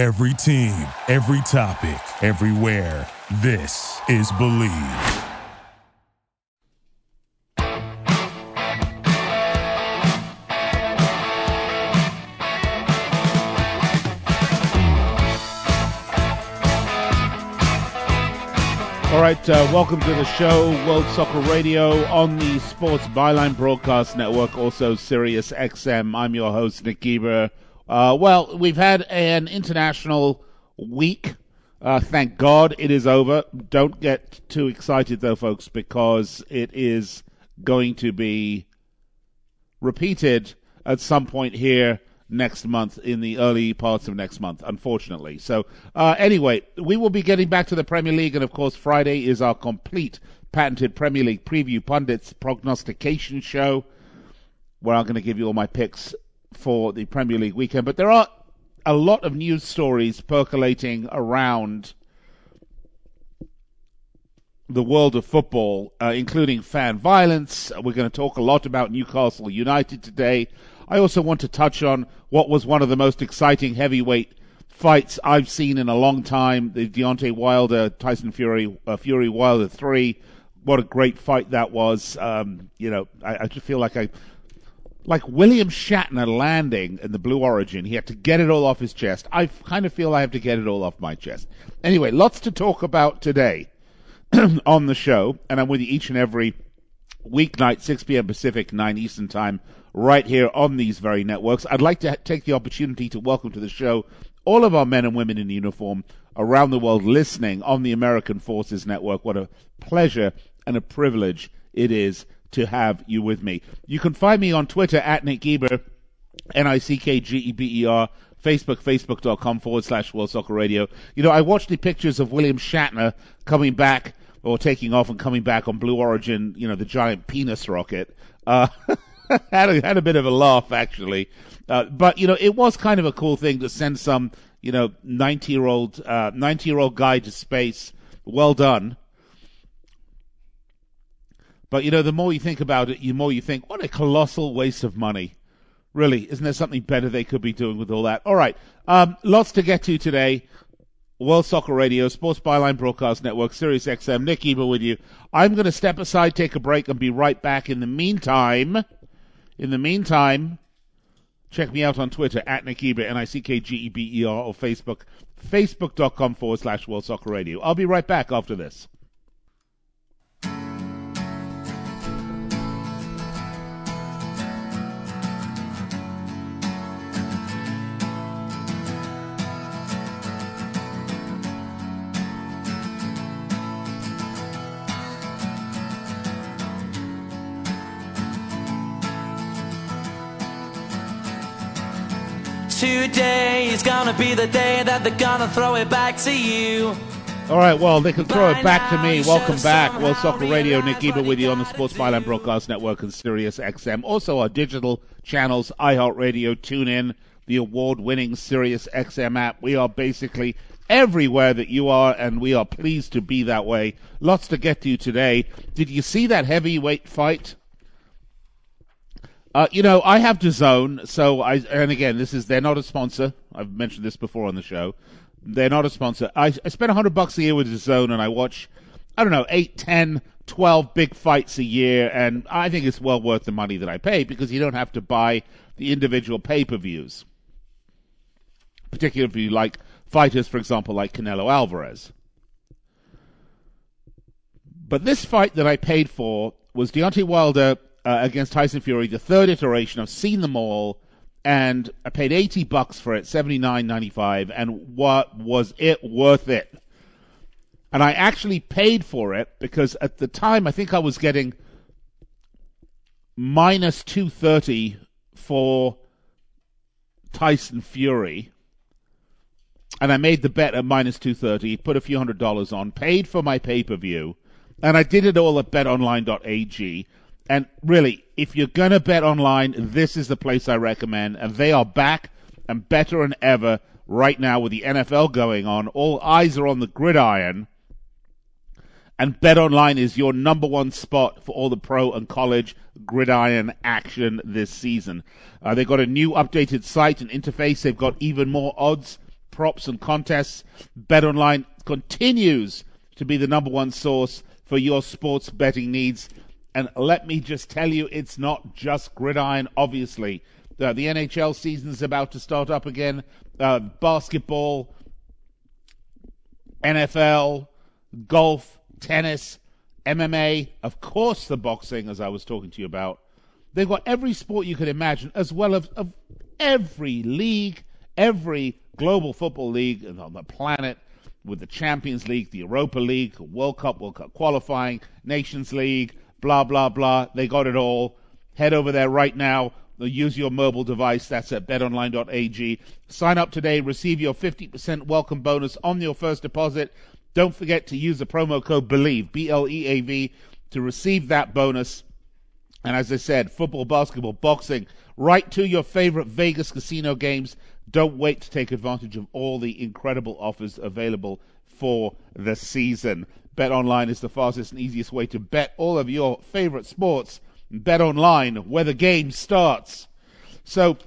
Every team, every topic, everywhere. This is Bleav. All right, uh, welcome to the show, World Soccer Radio on the Sports Byline Broadcast Network, also Sirius XM. I'm your host, Nick Geber. Uh, well, we've had an international week. Uh, thank God it is over. Don't get too excited, though, folks, because it is going to be repeated at some point here next month, in the early parts of next month, unfortunately. So, uh, anyway, we will be getting back to the Premier League, and of course, Friday is our complete patented Premier League preview pundits prognostication show, where I'm going to give you all my picks for the Premier League weekend. But there are a lot of news stories percolating around the world of football, uh, including fan violence. We're going to talk a lot about Newcastle United today. I also want to touch on what was one of the most exciting heavyweight fights I've seen in a long time. The Deontay Wilder, Tyson Fury, uh, Fury Wilder 3. What a great fight that was. Um, you know, I, I just feel like I, like William Shatner landing in the Blue Origin. He had to get it all off his chest. I kind of feel I have to get it all off my chest. Anyway, lots to talk about today on the show, and I'm with you each and every weeknight, 6 p.m. Pacific, 9 Eastern Time right here on these very networks. I'd like to take the opportunity to welcome to the show all of our men and women in uniform around the world listening on the American Forces Network. What a pleasure and a privilege it is to have you with me. You can find me on Twitter at Nick Geber, N-I-C-K-G-E-B-E-R, Facebook, facebook.com forward slash World Soccer Radio. You know, I watched the pictures of William Shatner coming back or taking off and coming back on Blue Origin, you know, the giant penis rocket. Uh, had a, had a bit of a laugh actually, uh, but you know it was kind of a cool thing to send some you know ninety year old uh, ninety year old guy to space. Well done. But you know, the more you think about it, the more you think, what a colossal waste of money. Really, isn't there something better they could be doing with all that? All right, um, lots to get to today. World Soccer Radio, Sports Byline Broadcast Network, Sirius XM, Nick Geber with you. I'm going to step aside, take a break, and be right back. In the meantime, in the meantime, check me out on Twitter at Nick Geber, N-I-C-K-G-E-B-E-R, or Facebook, facebook.com forward slash World Soccer Radio. I'll be right back after this. Today is gonna be the day that they're gonna throw it back to you. All right, well, they can throw it back to me. Welcome back. World Soccer Radio, Nick Geber with you on the Sports Byline Broadcast Network and Sirius XM. Also, our digital channels, iHeartRadio, TuneIn, the award-winning Sirius XM app. We are basically everywhere that you are, and we are pleased to be that way. Lots to get to you today. Did you see that heavyweight fight? Uh, you know, I have DAZN, so I, and again, this is, they're not a sponsor. I've mentioned this before on the show. They're not a sponsor. I, I spend hundred bucks a year with DAZN and I watch, I don't know, eight, ten, twelve big fights a year, and I think it's well worth the money that I pay because you don't have to buy the individual pay-per-views. Particularly if you like fighters, for example, like Canelo Alvarez. But this fight that I paid for was Deontay Wilder uh, against Tyson Fury, the third iteration. I've seen them all, and I paid eighty bucks for it, seventy nine ninety five, and what was it worth it? And I actually paid for it because at the time I think I was getting minus two thirty for Tyson Fury. And I made the bet at minus 230, put a few hundred dollars on, paid for my pay per view, and I did it all at betonline.ag. And really, if you're going to bet online, this is the place I recommend. And they are back and better than ever right now with the NFL going on. All eyes are on the gridiron. And BetOnline is your number one spot for all the pro and college gridiron action this season. Uh, they've got a new updated site and interface. They've got even more odds props and contests. BetOnline continues to be the number one source for your sports betting needs. And let me just tell you, it's not just gridiron, obviously. Uh, the NHL season is about to start up again. Uh, basketball, NFL, golf, tennis, MMA, of course, the boxing, as I was talking to you about. They've got every sport you could imagine, as well as of every league, every global football league on the planet, with the Champions League, the Europa League, World Cup, World Cup qualifying, Nations League, blah, blah, blah. They got it all. Head over there right now. Use your mobile device. That's at betonline.ag. Sign up today. Receive your 50% welcome bonus on your first deposit. Don't forget to use the promo code BLEAV, B L E A V, to receive that bonus. And as I said, football, basketball, boxing, right to your favorite Vegas casino games. Don't wait to take advantage of all the incredible offers available for the season. Bet online is the fastest and easiest way to bet all of your favorite sports. Bet online, where the game starts. So,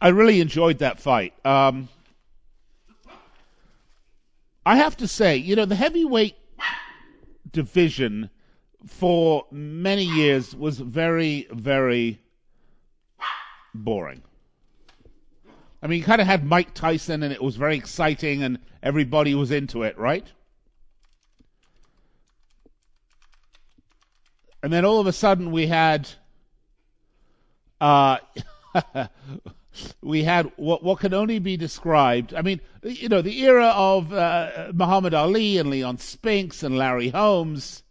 I really enjoyed that fight. Um, I have to say, you know, the heavyweight division for many years was very, very boring. I mean, you kind of had Mike Tyson, and it was very exciting, and everybody was into it, right? And then all of a sudden, we had, uh, we had what what can only be described. I mean, you know, the era of uh, Muhammad Ali and Leon Spinks and Larry Holmes.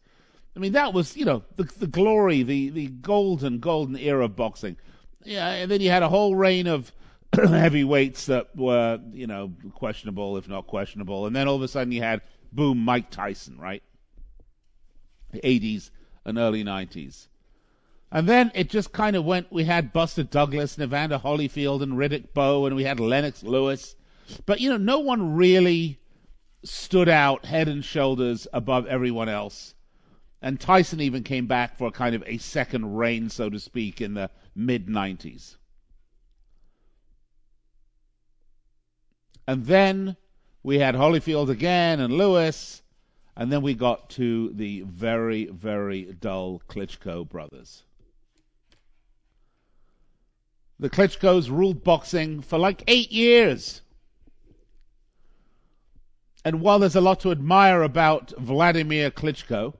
I mean, that was you know the the glory, the the golden golden era of boxing. Yeah, and then you had a whole reign of heavyweights that were you know questionable, if not questionable, and then all of a sudden you had boom, Mike Tyson, right? The 80s and early 90s. And then it just kind of went. We had Buster Douglas and Evander Holyfield and Riddick Bowe, and we had Lennox Lewis. But, you know, no one really stood out head and shoulders above everyone else. And Tyson even came back for a kind of a second reign, so to speak, in the mid 90s. And then we had Holyfield again and Lewis. And then we got to the very, very dull Klitschko brothers. The Klitschko's ruled boxing for like eight years. And while there's a lot to admire about Vladimir Klitschko,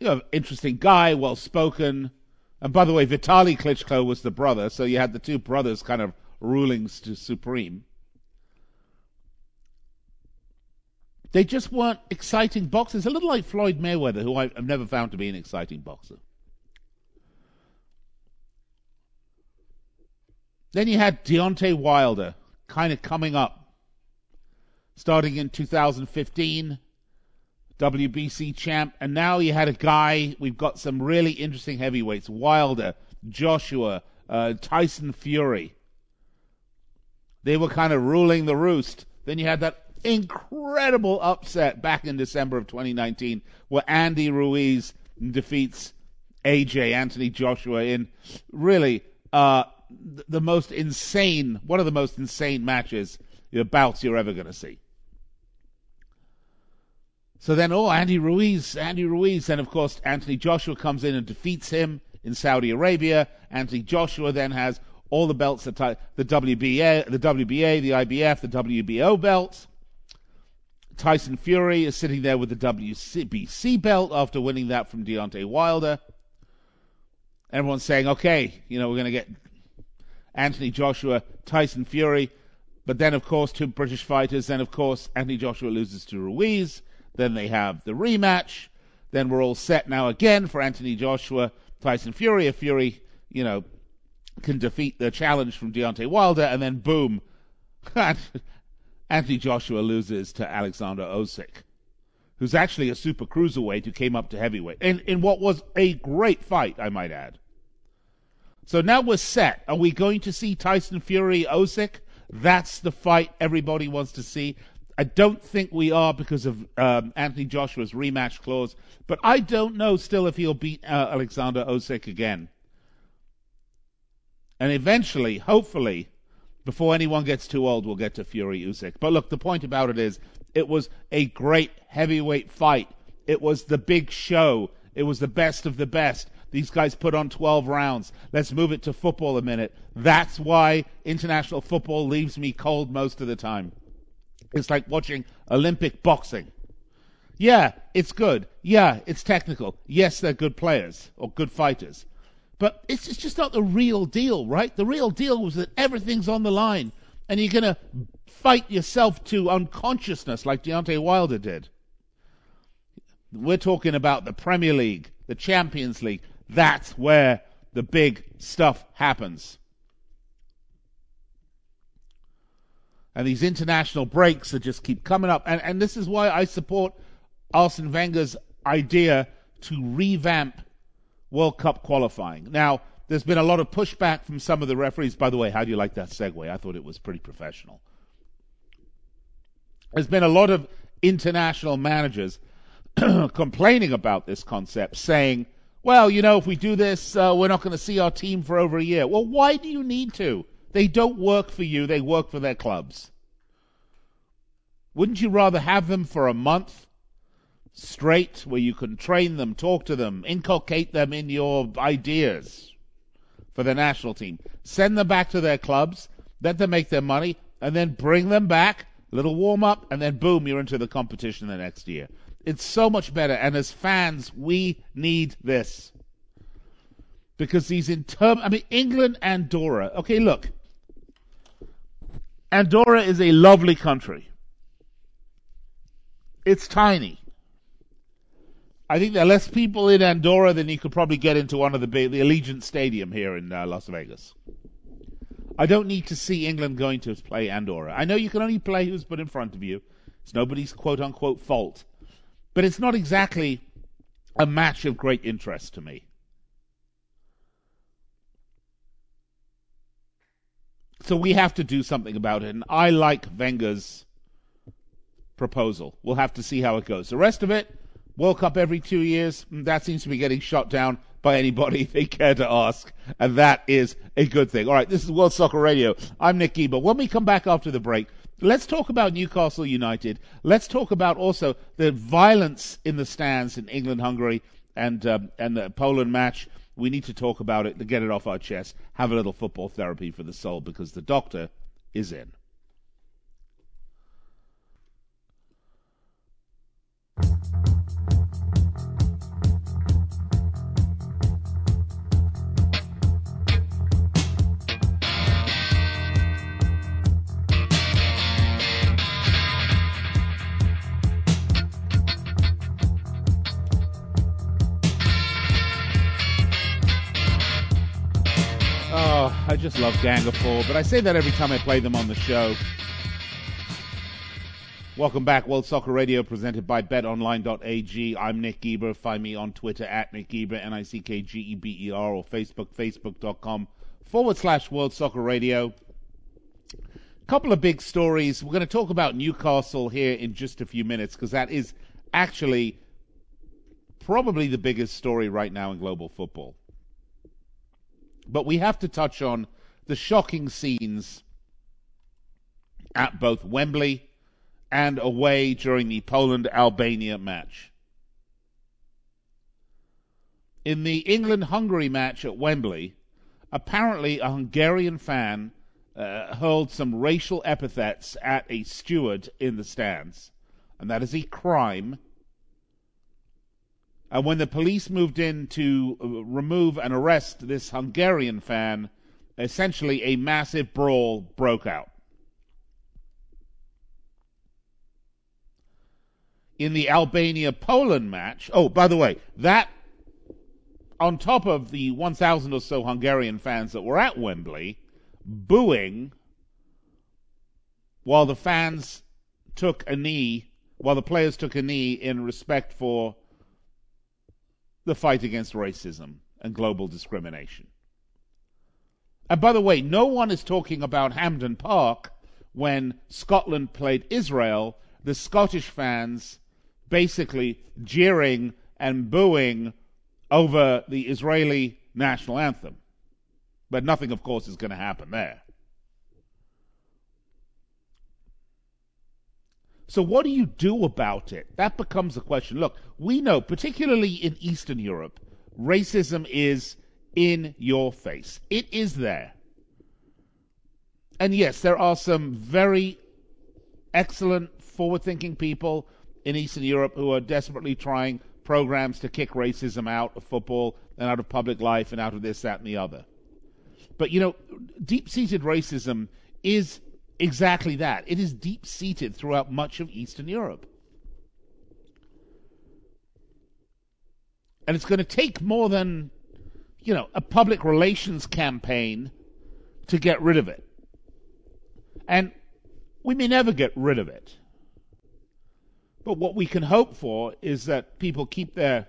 you know, interesting guy, well spoken. And by the way, Vitali Klitschko was the brother, so you had the two brothers kind of ruling supreme. They just weren't exciting boxers. A little like Floyd Mayweather, who I've never found to be an exciting boxer. Then you had Deontay Wilder kind of coming up, starting in 2015, WBC champ, and now you had a guy. We've got some really interesting heavyweights: Wilder, Joshua, uh, Tyson Fury. They were kind of ruling the roost. Then you had that incredible upset back in December of 2019 where Andy Ruiz defeats AJ Anthony Joshua in really uh, the most insane, one of the most insane matches, you know, bouts you're ever going to see. So then, oh, Andy Ruiz, Andy Ruiz. Then, of course, Anthony Joshua comes in and defeats him in Saudi Arabia. Anthony Joshua then has all the belts, the, the WBA, the WBA, the IBF, the WBO belts. Tyson Fury is sitting there with the WBC belt after winning that from Deontay Wilder. Everyone's saying, okay, you know, we're going to get Anthony Joshua, Tyson Fury. But then, of course, two British fighters. Then, of course, Anthony Joshua loses to Ruiz. Then they have the rematch. Then we're all set now again for Anthony Joshua, Tyson Fury. If Fury, you know, can defeat the challenge from Deontay Wilder, and then boom, Anthony Joshua loses to Alexander Usyk, who's actually a super cruiserweight who came up to heavyweight in in what was a great fight, I might add. So now we're set. Are we going to see Tyson Fury Usyk? That's the fight everybody wants to see. I don't think we are because of um, Anthony Joshua's rematch clause, but I don't know still if he'll beat uh, Alexander Usyk again. And eventually, hopefully, Before anyone gets too old, we'll get to Fury Usyk. But look, the point about it is, it was a great heavyweight fight. It was the big show. It was the best of the best. These guys put on 12 rounds. Let's move it to football a minute. That's why international football leaves me cold most of the time. It's like watching Olympic boxing. Yeah, it's good. Yeah, it's technical. Yes, they're good players or good fighters. But it's, it's just not the real deal, right? The real deal was that everything's on the line and you're going to fight yourself to unconsciousness like Deontay Wilder did. We're talking about the Premier League, the Champions League. That's where the big stuff happens. And these international breaks that just keep coming up. And, and this is why I support Arsene Wenger's idea to revamp World Cup qualifying. Now, there's been a lot of pushback from some of the referees. By the way, how do you like that segue? I thought it was pretty professional. There's been a lot of international managers complaining about this concept, saying, well, you know, if we do this, uh, we're not going to see our team for over a year. Well, why do you need to? They don't work for you, they work for their clubs. Wouldn't you rather have them for a month straight where you can train them, talk to them, inculcate them in your ideas for the national team? Send them back to their clubs, let them make their money, and then bring them back, little warm up, and then boom, you're into the competition the next year. It's so much better. And as fans, we need this. Because these term, I mean, England, Andorra. Okay, look. Andorra is a lovely country. It's tiny. I think there are less people in Andorra than you could probably get into one of the the Allegiant Stadium here in uh, Las Vegas. I don't need to see England going to play Andorra. I know you can only play who's put in front of you. It's nobody's quote unquote fault. But it's not exactly a match of great interest to me. So we have to do something about it, and I like Wenger's proposal. We'll have to see how it goes. The rest of it, World Cup every two years, mm, that seems to be getting shot down by anybody they care to ask, and that is a good thing. All right, this is World Soccer Radio. I'm Nick Geber. When we come back after the break, Let's talk about Newcastle United. Let's talk about also the violence in the stands in England, Hungary, and um, and the Poland match. We need to talk about it to get it off our chest. Have a little football therapy for the soul because the doctor is in. Just love Gang of Four, but I say that every time I play them on the show. Welcome back, World Soccer Radio, presented by BetOnline.ag. I'm Nick Geber. Find me on Twitter at Nick Geber, N-I-C-K-G-E-B-E-R, or Facebook, facebook.com forward slash World Soccer Radio. Couple of big stories. We're going to talk about Newcastle here in just a few minutes because that is actually probably the biggest story right now in global football. But we have to touch on the shocking scenes at both Wembley and away during the Poland Albania match. In the England Hungary match at Wembley, apparently a Hungarian fan uh, hurled some racial epithets at a steward in the stands, and that is a crime and uh, when the police moved in to uh, remove and arrest this Hungarian fan, essentially a massive brawl broke out. In the Albania Poland match, oh, by the way, that on top of the 1,000 or so Hungarian fans that were at Wembley booing while the fans took a knee, while the players took a knee in respect for the fight against racism and global discrimination. And by the way, no one is talking about Hampden Park when Scotland played Israel, the Scottish fans basically jeering and booing over the Israeli national anthem. But nothing, of course, is going to happen there. So, what do you do about it? That becomes the question. Look, we know, particularly in Eastern Europe, racism is in your face. It is there. And yes, there are some very excellent, forward thinking people in Eastern Europe who are desperately trying programs to kick racism out of football and out of public life and out of this, that, and the other. But, you know, deep seated racism is exactly that. It is deep seated throughout much of Eastern Europe. And it's going to take more than, you know, a public relations campaign to get rid of it. And we may never get rid of it. But what we can hope for is that people keep their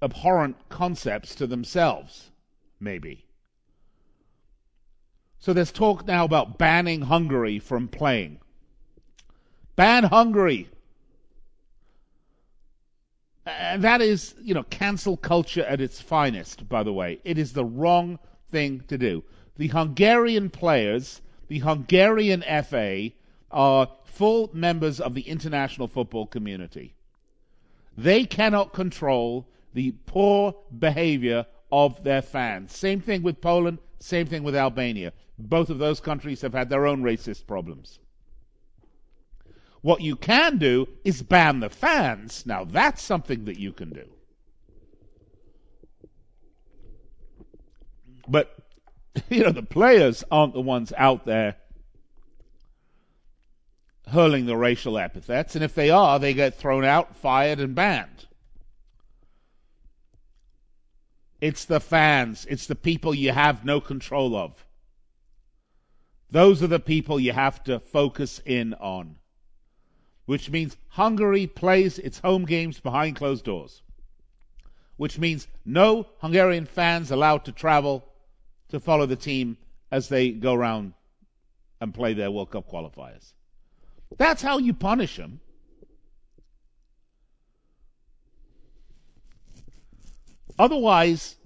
abhorrent concepts to themselves, maybe. So there's talk now about banning Hungary from playing. Ban Hungary. And that is, you know, cancel culture at its finest, by the way. It is the wrong thing to do. The Hungarian players, the Hungarian FA, are full members of the international football community. They cannot control the poor behavior of their fans. Same thing with Poland, same thing with Albania. Both of those countries have had their own racist problems. What you can do is ban the fans. Now, that's something that you can do. But, you know, the players aren't the ones out there hurling the racial epithets, and if they are, they get thrown out, fired, and banned. It's the fans, it's the people you have no control of. Those are the people you have to focus in on. Which means Hungary plays its home games behind closed doors. Which means no Hungarian fans allowed to travel to follow the team as they go around and play their World Cup qualifiers. That's how you punish them. Otherwise,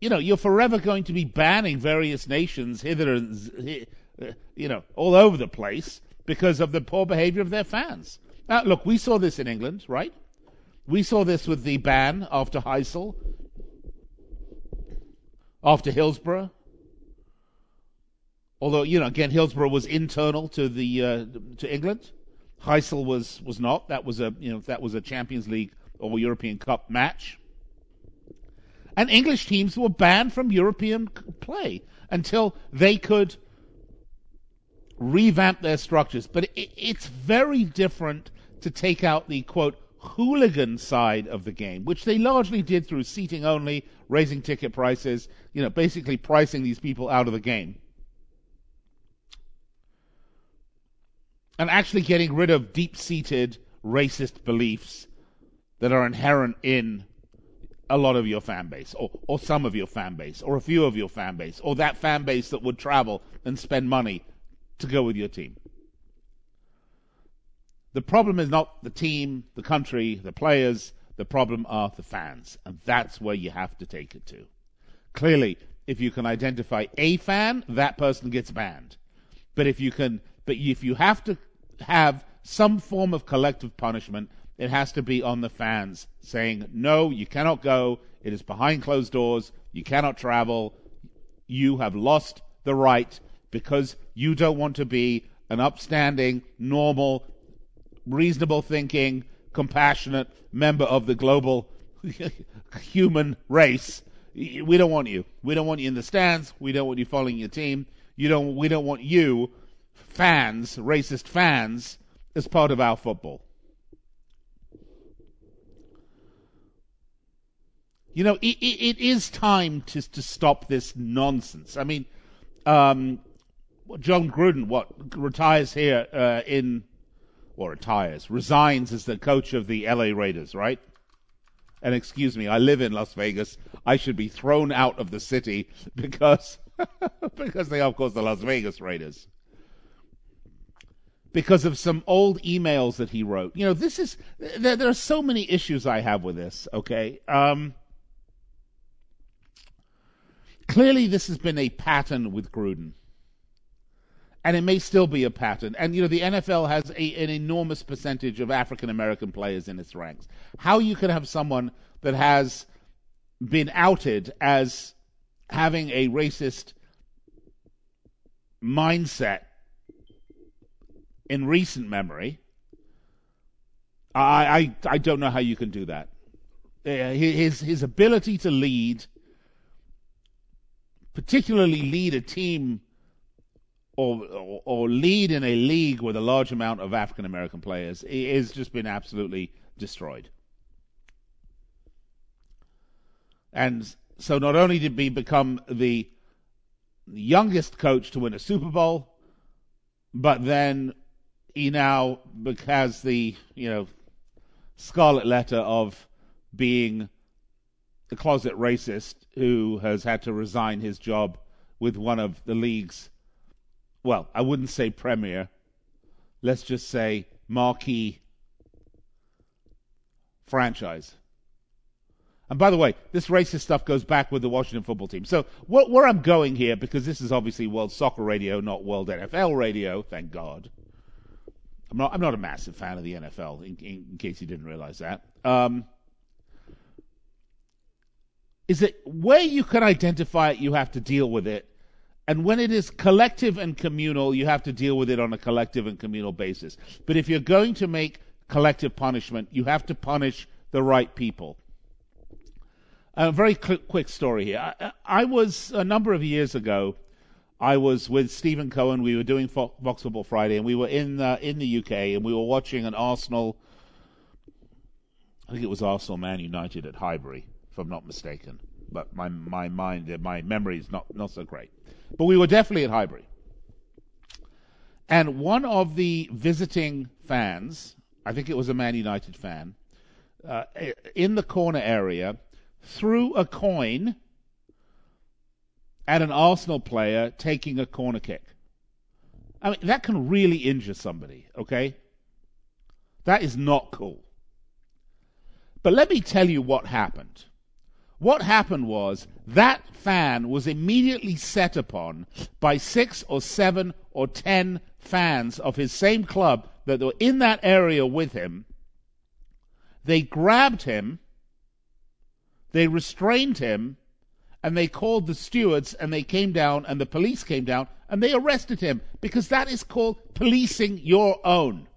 you know, you're forever going to be banning various nations hither and, you know, all over the place because of the poor behavior of their fans. Now, look, we saw this in England, right? We saw this with the ban after Heysel, after Hillsborough. Although, you know, again, Hillsborough was internal to the uh, to England. Heysel was was not. That was a you know that was a Champions League or European Cup match and English teams were banned from European play until they could revamp their structures. But it, it's very different to take out the quote hooligan side of the game, which they largely did through seating only, raising ticket prices, you know, basically pricing these people out of the game. And actually getting rid of deep seated racist beliefs that are inherent in a lot of your fan base, or, or some of your fan base, or a few of your fan base, or that fan base that would travel and spend money to go with your team. The problem is not the team, the country, the players. The problem are the fans. And that's where you have to take it to. Clearly, if you can identify a fan, that person gets banned. But if you can, but if you have to have some form of collective punishment, it has to be on the fans saying, no, you cannot go. It is behind closed doors. You cannot travel. You have lost the right because you don't want to be an upstanding, normal, reasonable thinking, compassionate member of the global human race. We don't want you. We don't want you in the stands. We don't want you following your team. You don't. We don't want you, fans, racist fans, as part of our football. You know, it, it, it is time to to stop this nonsense. I mean, um, Jon Gruden, what retires here uh, in, or retires, resigns as the coach of the L.A. Raiders, right? And excuse me, I live in Las Vegas. I should be thrown out of the city because because they are, of course, the Las Vegas Raiders. Because of some old emails that he wrote. You know, this is there, there are so many issues I have with this. Okay. Um, Clearly, this has been a pattern with Gruden. and it may still be a pattern. And you know, the NFL has a, an enormous percentage of African American players in its ranks. How you can have someone that has been outed as having a racist mindset in recent memory, I I, I don't know how you can do that. Uh, his his ability to lead, particularly lead a team or, or, or lead in a league with a large amount of African American players, has just been absolutely destroyed. And so not only did he become the youngest coach to win a Super Bowl, but then he now has the, you know, scarlet letter of being a closet racist who has had to resign his job with one of the league's, well, I wouldn't say premier, let's just say marquee franchise. And by the way, this racist stuff goes back with the Washington football team. So wh- where I'm going here, because this is obviously World Soccer Radio, not World NFL Radio, thank God. I'm not. I'm not a massive fan of the NFL. In, in case you didn't realize that. Um, is that where you can identify it, you have to deal with it, and when it is collective and communal, you have to deal with it on a collective and communal basis. But if you're going to make collective punishment, you have to punish the right people. A very quick story here. I, I, was a number of years ago. I was with Stephen Cohen. We were doing Fox Football Friday, and we were in uh, in the UK, and we were watching an Arsenal. I think it was Arsenal Man United at Highbury, if I'm not mistaken. But my my mind, my memory is not not so great. But we were definitely at Highbury, and one of the visiting fans, I think it was a Man United fan, uh, in the corner area threw a coin at an Arsenal player taking a corner kick. I mean, that can really injure somebody, okay? That is not cool. But let me tell you what happened. What happened was that fan was immediately set upon by six or seven or ten fans of his same club that were in that area with him. They grabbed him they restrained him and they called the stewards and they came down and the police came down and they arrested him because that is called policing your own.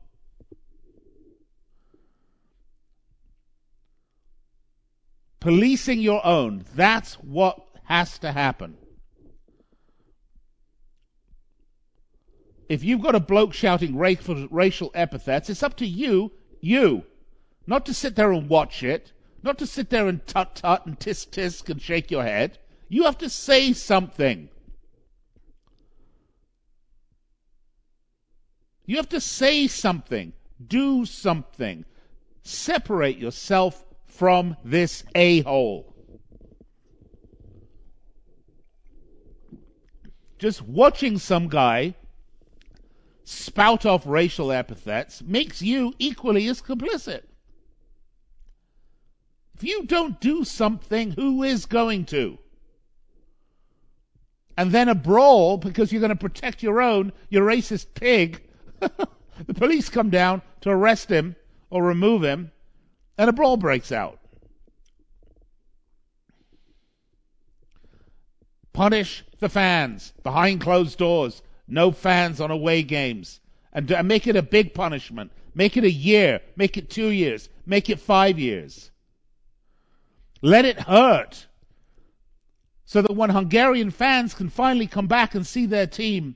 Policing your own. That's what has to happen. If you've got a bloke shouting racial epithets, it's up to you, you, not to sit there and watch it not to sit there and tut tut and tisk tisk and shake your head. You have to say something. You have to say something. Do something. Separate yourself from this a hole. Just watching some guy spout off racial epithets makes you equally as complicit. If you don't do something, who is going to? And then a brawl because you're going to protect your own, you racist pig. the police come down to arrest him or remove him, and a brawl breaks out. Punish the fans behind closed doors. No fans on away games. And, and make it a big punishment. Make it a year. Make it two years. Make it five years. Let it hurt. So that when Hungarian fans can finally come back and see their team,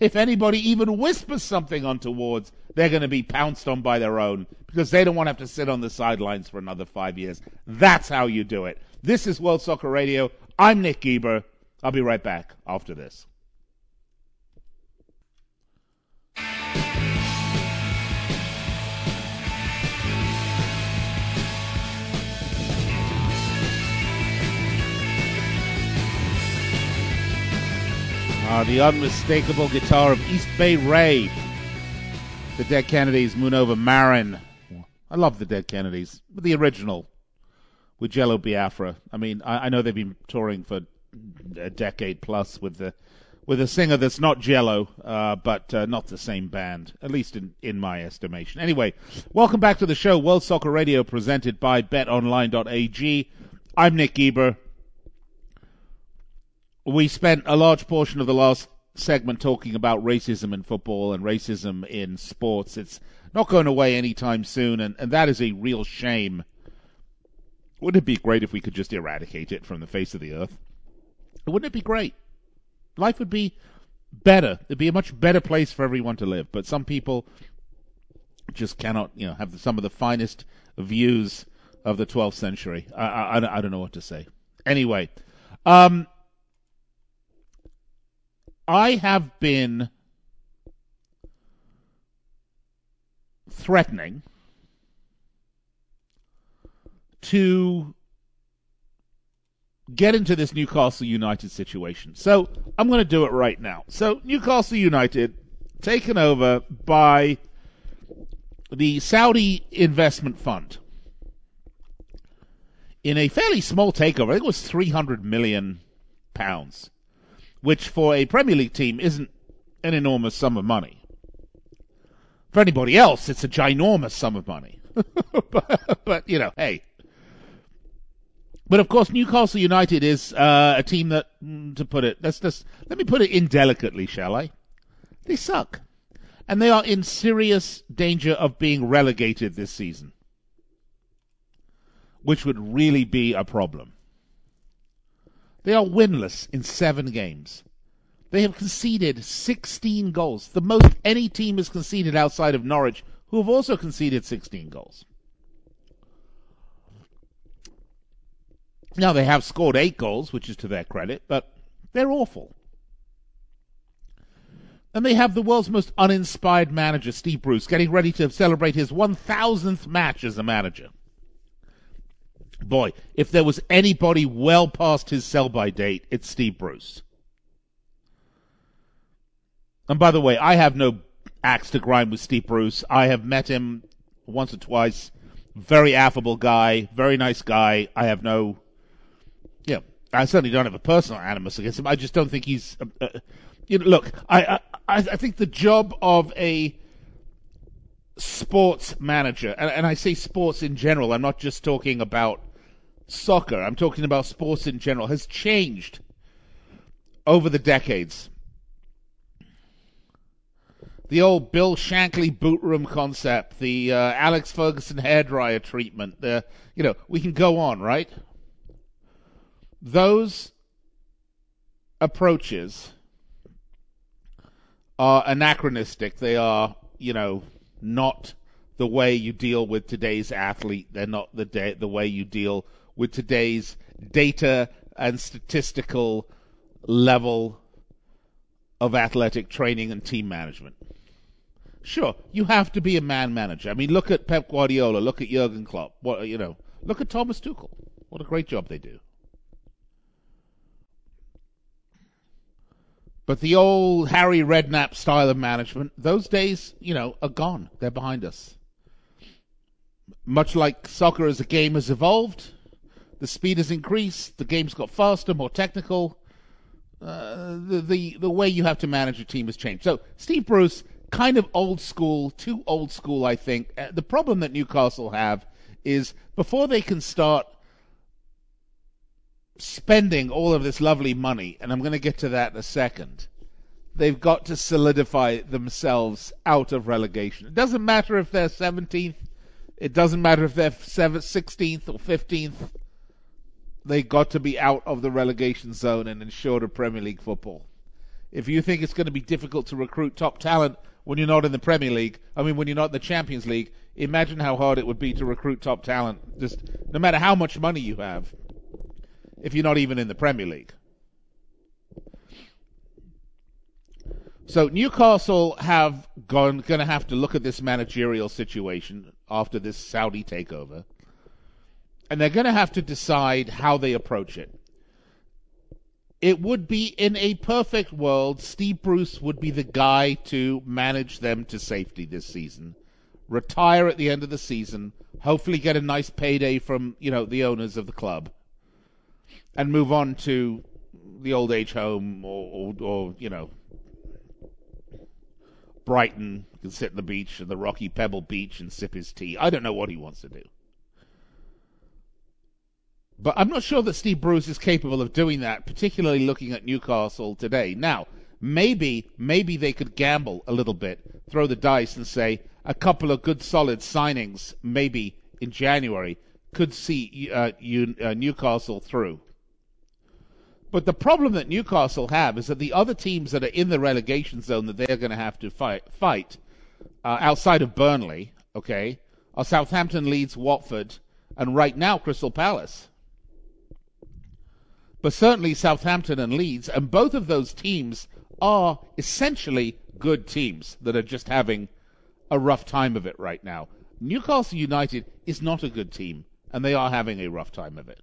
if anybody even whispers something untowards, they're going to be pounced on by their own because they don't want to have to sit on the sidelines for another five years. That's how you do it. This is World Soccer Radio. I'm Nick Geber. I'll be right back after this. Uh, the unmistakable guitar of East Bay Ray. The Dead Kennedys, Moon Over Marin. I love the Dead Kennedys. but The original with Jello Biafra. I mean, I, I, know they've been touring for a decade plus with the with a singer that's not Jello, uh, but uh, not the same band, at least in, in my estimation. Anyway, welcome back to the show, World Soccer Radio, presented by BetOnline.ag. I'm Nick Geber. We spent a large portion of the last segment talking about racism in football and racism in sports. It's not going away anytime soon, and, and that is a real shame. Wouldn't it be great if we could just eradicate it from the face of the earth? Wouldn't it be great? Life would be better. It'd be a much better place for everyone to live. But some people just cannot, you know, have some of the finest views of the 12th century. I, I, I don't know what to say. Anyway, um, I have been threatening to get into this Newcastle United situation. So I'm going to do it right now. So Newcastle United taken over by the Saudi investment fund in a fairly small takeover. I think it was 300 million pounds, which for a Premier League team isn't an enormous sum of money. For anybody else, it's a ginormous sum of money. but, but, you know, hey, but of course, Newcastle United is uh, a team that, mm, to put it, let's just let me put it indelicately, shall I? They suck, and they are in serious danger of being relegated this season, which would really be a problem. They are winless in seven games. They have conceded 16 goals, the most any team has conceded outside of Norwich, who have also conceded 16 goals. Now, they have scored eight goals, which is to their credit, but they're awful. And they have the world's most uninspired manager, Steve Bruce, getting ready to celebrate his 1,000th match as a manager. Boy, if there was anybody well past his sell by date, it's Steve Bruce. And by the way, I have no axe to grind with Steve Bruce. I have met him once or twice. Very affable guy, very nice guy. I have no Yeah, I certainly don't have a personal animus against him. I just don't think he's. Uh, uh, you know, look, I, I I think the job of a sports manager, and, and I say sports in general. I'm not just talking about soccer. I'm talking about sports in general. Has changed over the decades. The old Bill Shankly boot room concept, the uh, Alex Ferguson hairdryer treatment. The you know we can go on, right? those approaches are anachronistic. They are, you know, not the way you deal with today's athlete. They're not the day, the way you deal with today's data and statistical level of athletic training and team management. Sure, you have to be a man manager. I mean, look at Pep Guardiola, look at Jurgen Klopp. What you know, look at Thomas Tuchel. What a great job they do. But the old Harry Redknapp style of management, those days, you know, are gone. They're behind us. Much like soccer as a game has evolved, the speed has increased, the game's got faster, more technical. Uh, the, the the way you have to manage a team has changed. So Steve Bruce, kind of old school, too old school, I think. Uh, the problem that Newcastle have is before they can start spending all of this lovely money, and I'm going to get to that in a second, they've got to solidify themselves out of relegation. It doesn't matter if they're 17th, it doesn't matter if they're 16th or 15th. They got to be out of the relegation zone and ensure the Premier League football. If you think it's going to be difficult to recruit top talent when you're not in the Premier League, I mean, when you're not in the Champions League, imagine how hard it would be to recruit top talent. Just no matter how much money you have if you're not even in the Premier League. So Newcastle have gone going to have to look at this managerial situation after this Saudi takeover, and they're going to have to decide how they approach it. It would be in a perfect world, Steve Bruce would be the guy to manage them to safety this season, retire at the end of the season, hopefully get a nice payday from you know the owners of the club, and move on to the old age home or, or, or you know, Brighton, can sit on the beach the rocky pebble beach and sip his tea. I don't know what he wants to do. But I'm not sure that Steve Bruce is capable of doing that, particularly looking at Newcastle today. Now, maybe, maybe they could gamble a little bit, throw the dice and say a couple of good solid signings, maybe in January, could see uh, you, uh, Newcastle through. But the problem that Newcastle have is that the other teams that are in the relegation zone that they're going to have to fight, fight uh, outside of Burnley, okay, are Southampton, Leeds, Watford, and right now Crystal Palace. But certainly Southampton and Leeds, and both of those teams are essentially good teams that are just having a rough time of it right now. Newcastle United is not a good team, and they are having a rough time of it.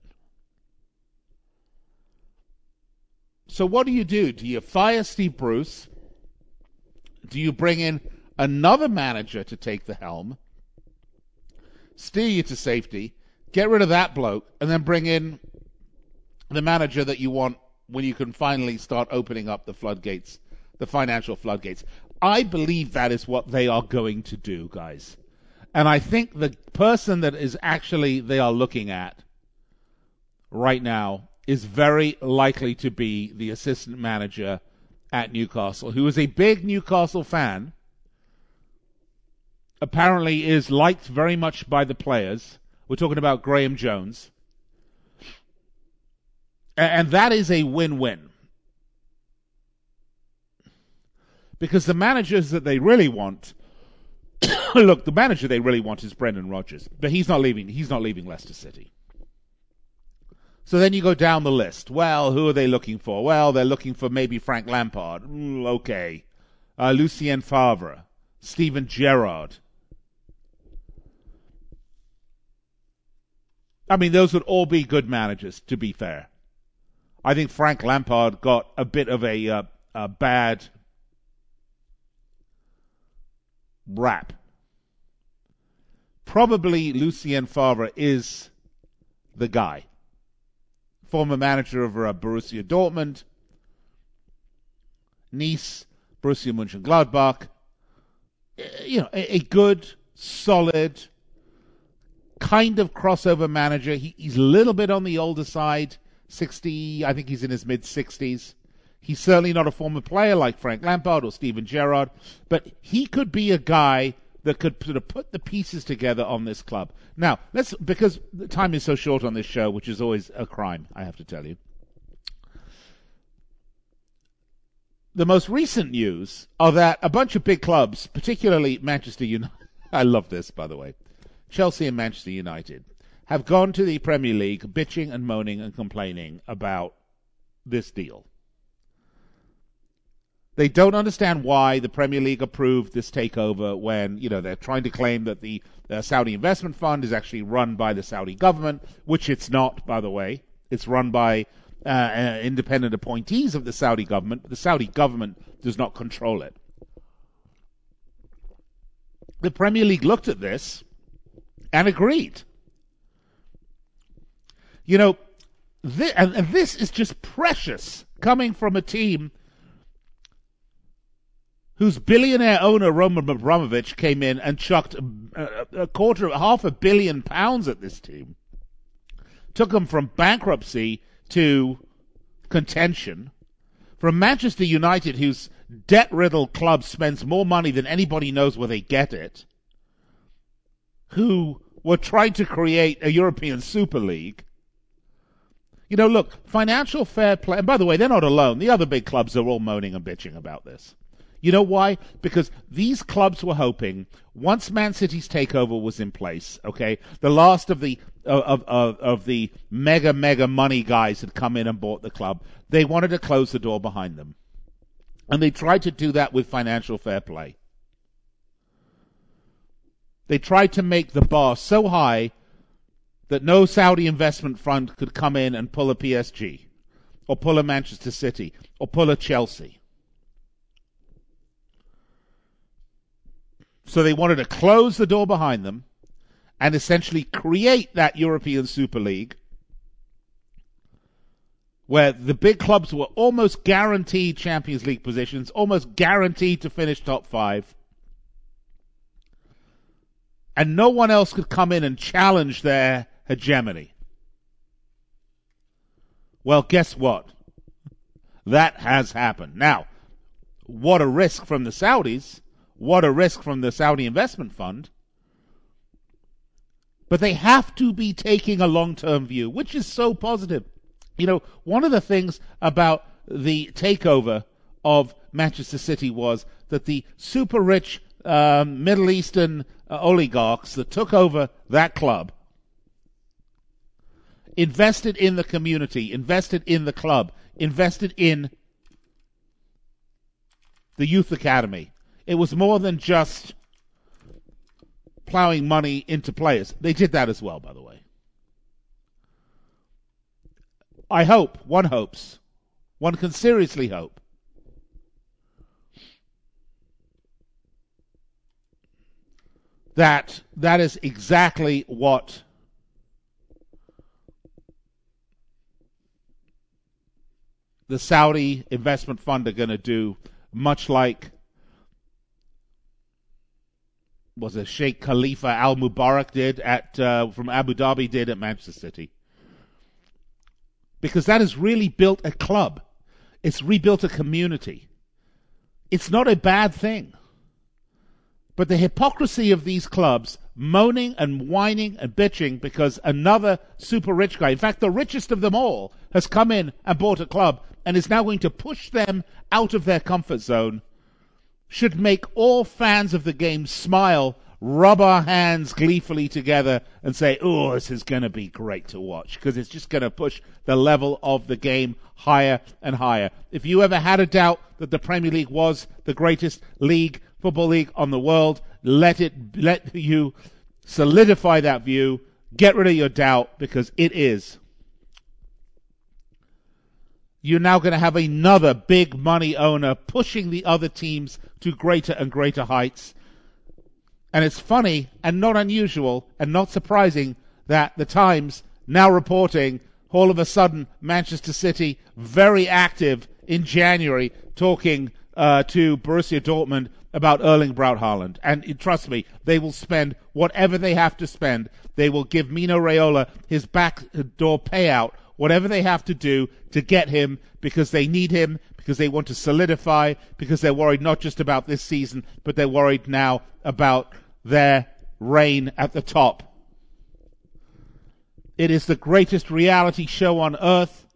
So what do you do? Do you fire Steve Bruce? Do you bring in another manager to take the helm, steer you to safety, get rid of that bloke, and then bring in the manager that you want when you can finally start opening up the floodgates, the financial floodgates? I believe that is what they are going to do, guys. And I think the person that is actually they are looking at right now is very likely to be the assistant manager at Newcastle, who is a big Newcastle fan, apparently is liked very much by the players. We're talking about Graeme Jones. And that is a win win. Because the managers that they really want look, the manager they really want is Brendan Rodgers, but he's not leaving. He's not leaving Leicester City. So then you go down the list. Well, who are they looking for? Well, they're looking for maybe Frank Lampard. Mm, okay. Uh, Lucien Favre. Steven Gerrard. I mean, those would all be good managers, to be fair. I think Frank Lampard got a bit of a, uh, a bad rap. Probably Lucien Favre is the guy former manager of uh, Borussia Dortmund, Nice, Borussia Mönchengladbach. Uh, you know, a, a, good, solid, kind of crossover manager. He, he's a little bit on the older side, 60, I think he's in his mid 60s. He's certainly not a former player like Frank Lampard or Steven Gerrard, but he could be a guy that could sort of put the pieces together on this club. Now, let's because the time is so short on this show, which is always a crime, I have to tell you. The most recent news are that a bunch of big clubs, particularly Manchester United, I love this by the way, Chelsea and Manchester United, have gone to the Premier League bitching and moaning and complaining about this deal. They don't understand why the Premier League approved this takeover when, you know, they're trying to claim that the uh, Saudi Investment Fund is actually run by the Saudi government, which it's not, by the way. It's run by uh, uh, independent appointees of the Saudi government, but the Saudi government does not control it. The Premier League looked at this and agreed. You know, this, and, and this is just precious coming from a team – whose billionaire owner Roman Abramovich came in and chucked a, a quarter, half a billion pounds at this team, took them from bankruptcy to contention, from Manchester United, whose debt-riddled club spends more money than anybody knows where they get it, who were trying to create a European Super League. You know, look, financial fair play, and by the way, they're not alone. The other big clubs are all moaning and bitching about this. You know why? Because these clubs were hoping once Man City's takeover was in place, okay, the last of the of, of, of the mega mega money guys had come in and bought the club. They wanted to close the door behind them, and they tried to do that with financial fair play. They tried to make the bar so high that no Saudi investment fund could come in and pull a PSG, or pull a Manchester City, or pull a Chelsea. So they wanted to close the door behind them and essentially create that European Super League where the big clubs were almost guaranteed Champions League positions, almost guaranteed to finish top five. And no one else could come in and challenge their hegemony. Well, guess what? That has happened. Now, what a risk from the Saudis. What a risk from the Saudi investment fund. But they have to be taking a long term view, which is so positive. You know, one of the things about the takeover of Manchester City was that the super rich um, Middle Eastern uh, oligarchs that took over that club invested in the community, invested in the club, invested in the youth academy. It was more than just plowing money into players. They did that as well, by the way. I hope, one hopes, one can seriously hope that that is exactly what the Saudi investment fund are going to do, much like was it Sheikh Khalifa Al Mubarak did at uh, from Abu Dhabi did at Manchester City, because that has really built a club, it's rebuilt a community. It's not a bad thing. But the hypocrisy of these clubs moaning and whining and bitching because another super rich guy, in fact, the richest of them all, has come in and bought a club and is now going to push them out of their comfort zone, should make all fans of the game smile, rub our hands gleefully together, and say, oh, this is going to be great to watch because it's just going to push the level of the game higher and higher. If you ever had a doubt that the Premier League was the greatest league, football league on the world, let it, let you solidify that view. Get rid of your doubt because it is you're now going to have another big money owner pushing the other teams to greater and greater heights. And it's funny and not unusual and not surprising that the Times now reporting all of a sudden Manchester City very active in January talking uh, to Borussia Dortmund about Erling Braut Haaland. And trust me, they will spend whatever they have to spend. They will give Mino Raiola his backdoor payout whatever they have to do to get him because they need him, because they want to solidify, because they're worried not just about this season, but they're worried now about their reign at the top. It is the greatest reality show on earth.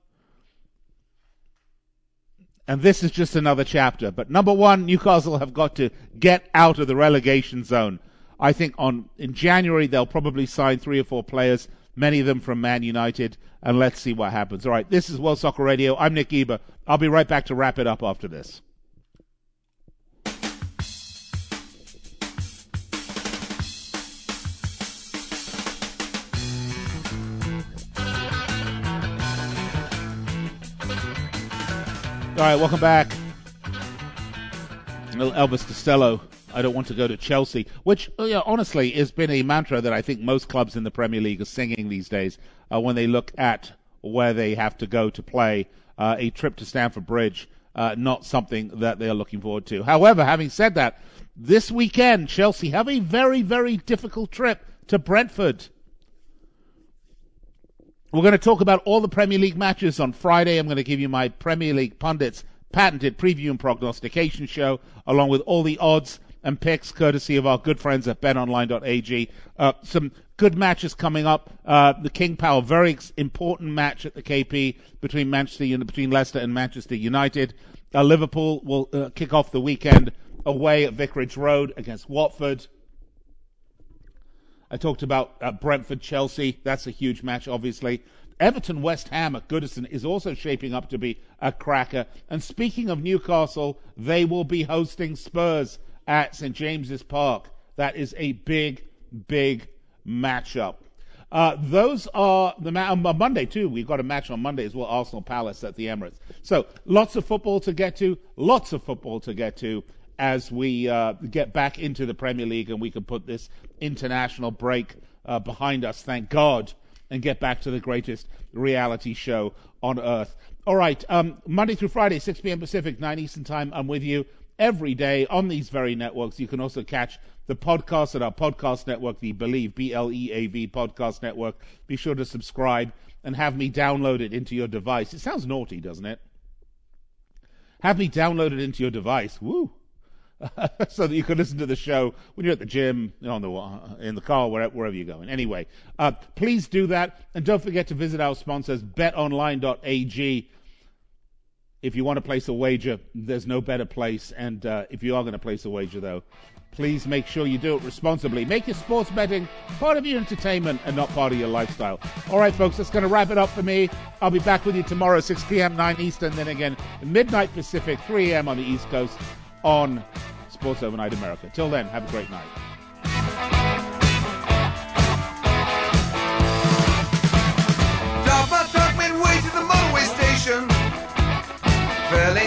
And this is just another chapter. But number one, Newcastle have got to get out of the relegation zone. I think on in January they'll probably sign three or four players many of them from Man United, and let's see what happens. All right, this is World Soccer Radio. I'm Nick Geber. I'll be right back to wrap it up after this. All right, welcome back. little Elvis Costello I don't want to go to Chelsea, which you know, honestly has been a mantra that I think most clubs in the Premier League are singing these days uh, when they look at where they have to go to play. Uh, a trip to Stamford Bridge, uh, not something that they are looking forward to. However, having said that, this weekend Chelsea have a very, very difficult trip to Brentford. We're going to talk about all the Premier League matches on Friday. I'm going to give you my Premier League pundits patented preview and prognostication show, along with all the odds and picks courtesy of our good friends at betonline.ag. Uh, some good matches coming up. Uh, the King Power, very ex- important match at the KP between Manchester between Leicester and Manchester United. Uh, Liverpool will uh, kick off the weekend away at Vicarage Road against Watford. I talked about uh, Brentford Chelsea. That's a huge match, obviously. Everton West Ham at Goodison is also shaping up to be a cracker. And speaking of Newcastle, they will be hosting Spurs at St. James's Park. That is a big, big matchup. Uh, those are the ma- on Monday too. We've got a match on Monday as well. Arsenal Palace at the Emirates. So lots of football to get to. Lots of football to get to as we uh, get back into the Premier League and we can put this international break uh, behind us. Thank God and get back to the greatest reality show on earth. All right. Um, Monday through Friday, 6 p.m. Pacific, 9 Eastern Time. I'm with you every day on these very networks. You can also catch the podcast at our podcast network, the Bleav, B L E A V podcast network. Be sure to subscribe and have me download it into your device. It sounds naughty, doesn't it? Have me download it into your device. Woo. so that you can listen to the show when you're at the gym, on the in the car, wherever, wherever you're going. Anyway, uh, please do that, and don't forget to visit our sponsors, BetOnline.ag. If you want to place a wager, there's no better place. And uh, if you are going to place a wager, though, please make sure you do it responsibly. Make your sports betting part of your entertainment and not part of your lifestyle. All right, folks, that's going to wrap it up for me. I'll be back with you tomorrow, 6 p.m., 9 Eastern, then again, midnight Pacific, 3 a.m. on the East Coast on Sports Overnight America. Till then, have a great night. Drop my truck midway to the motorway station. Fairlane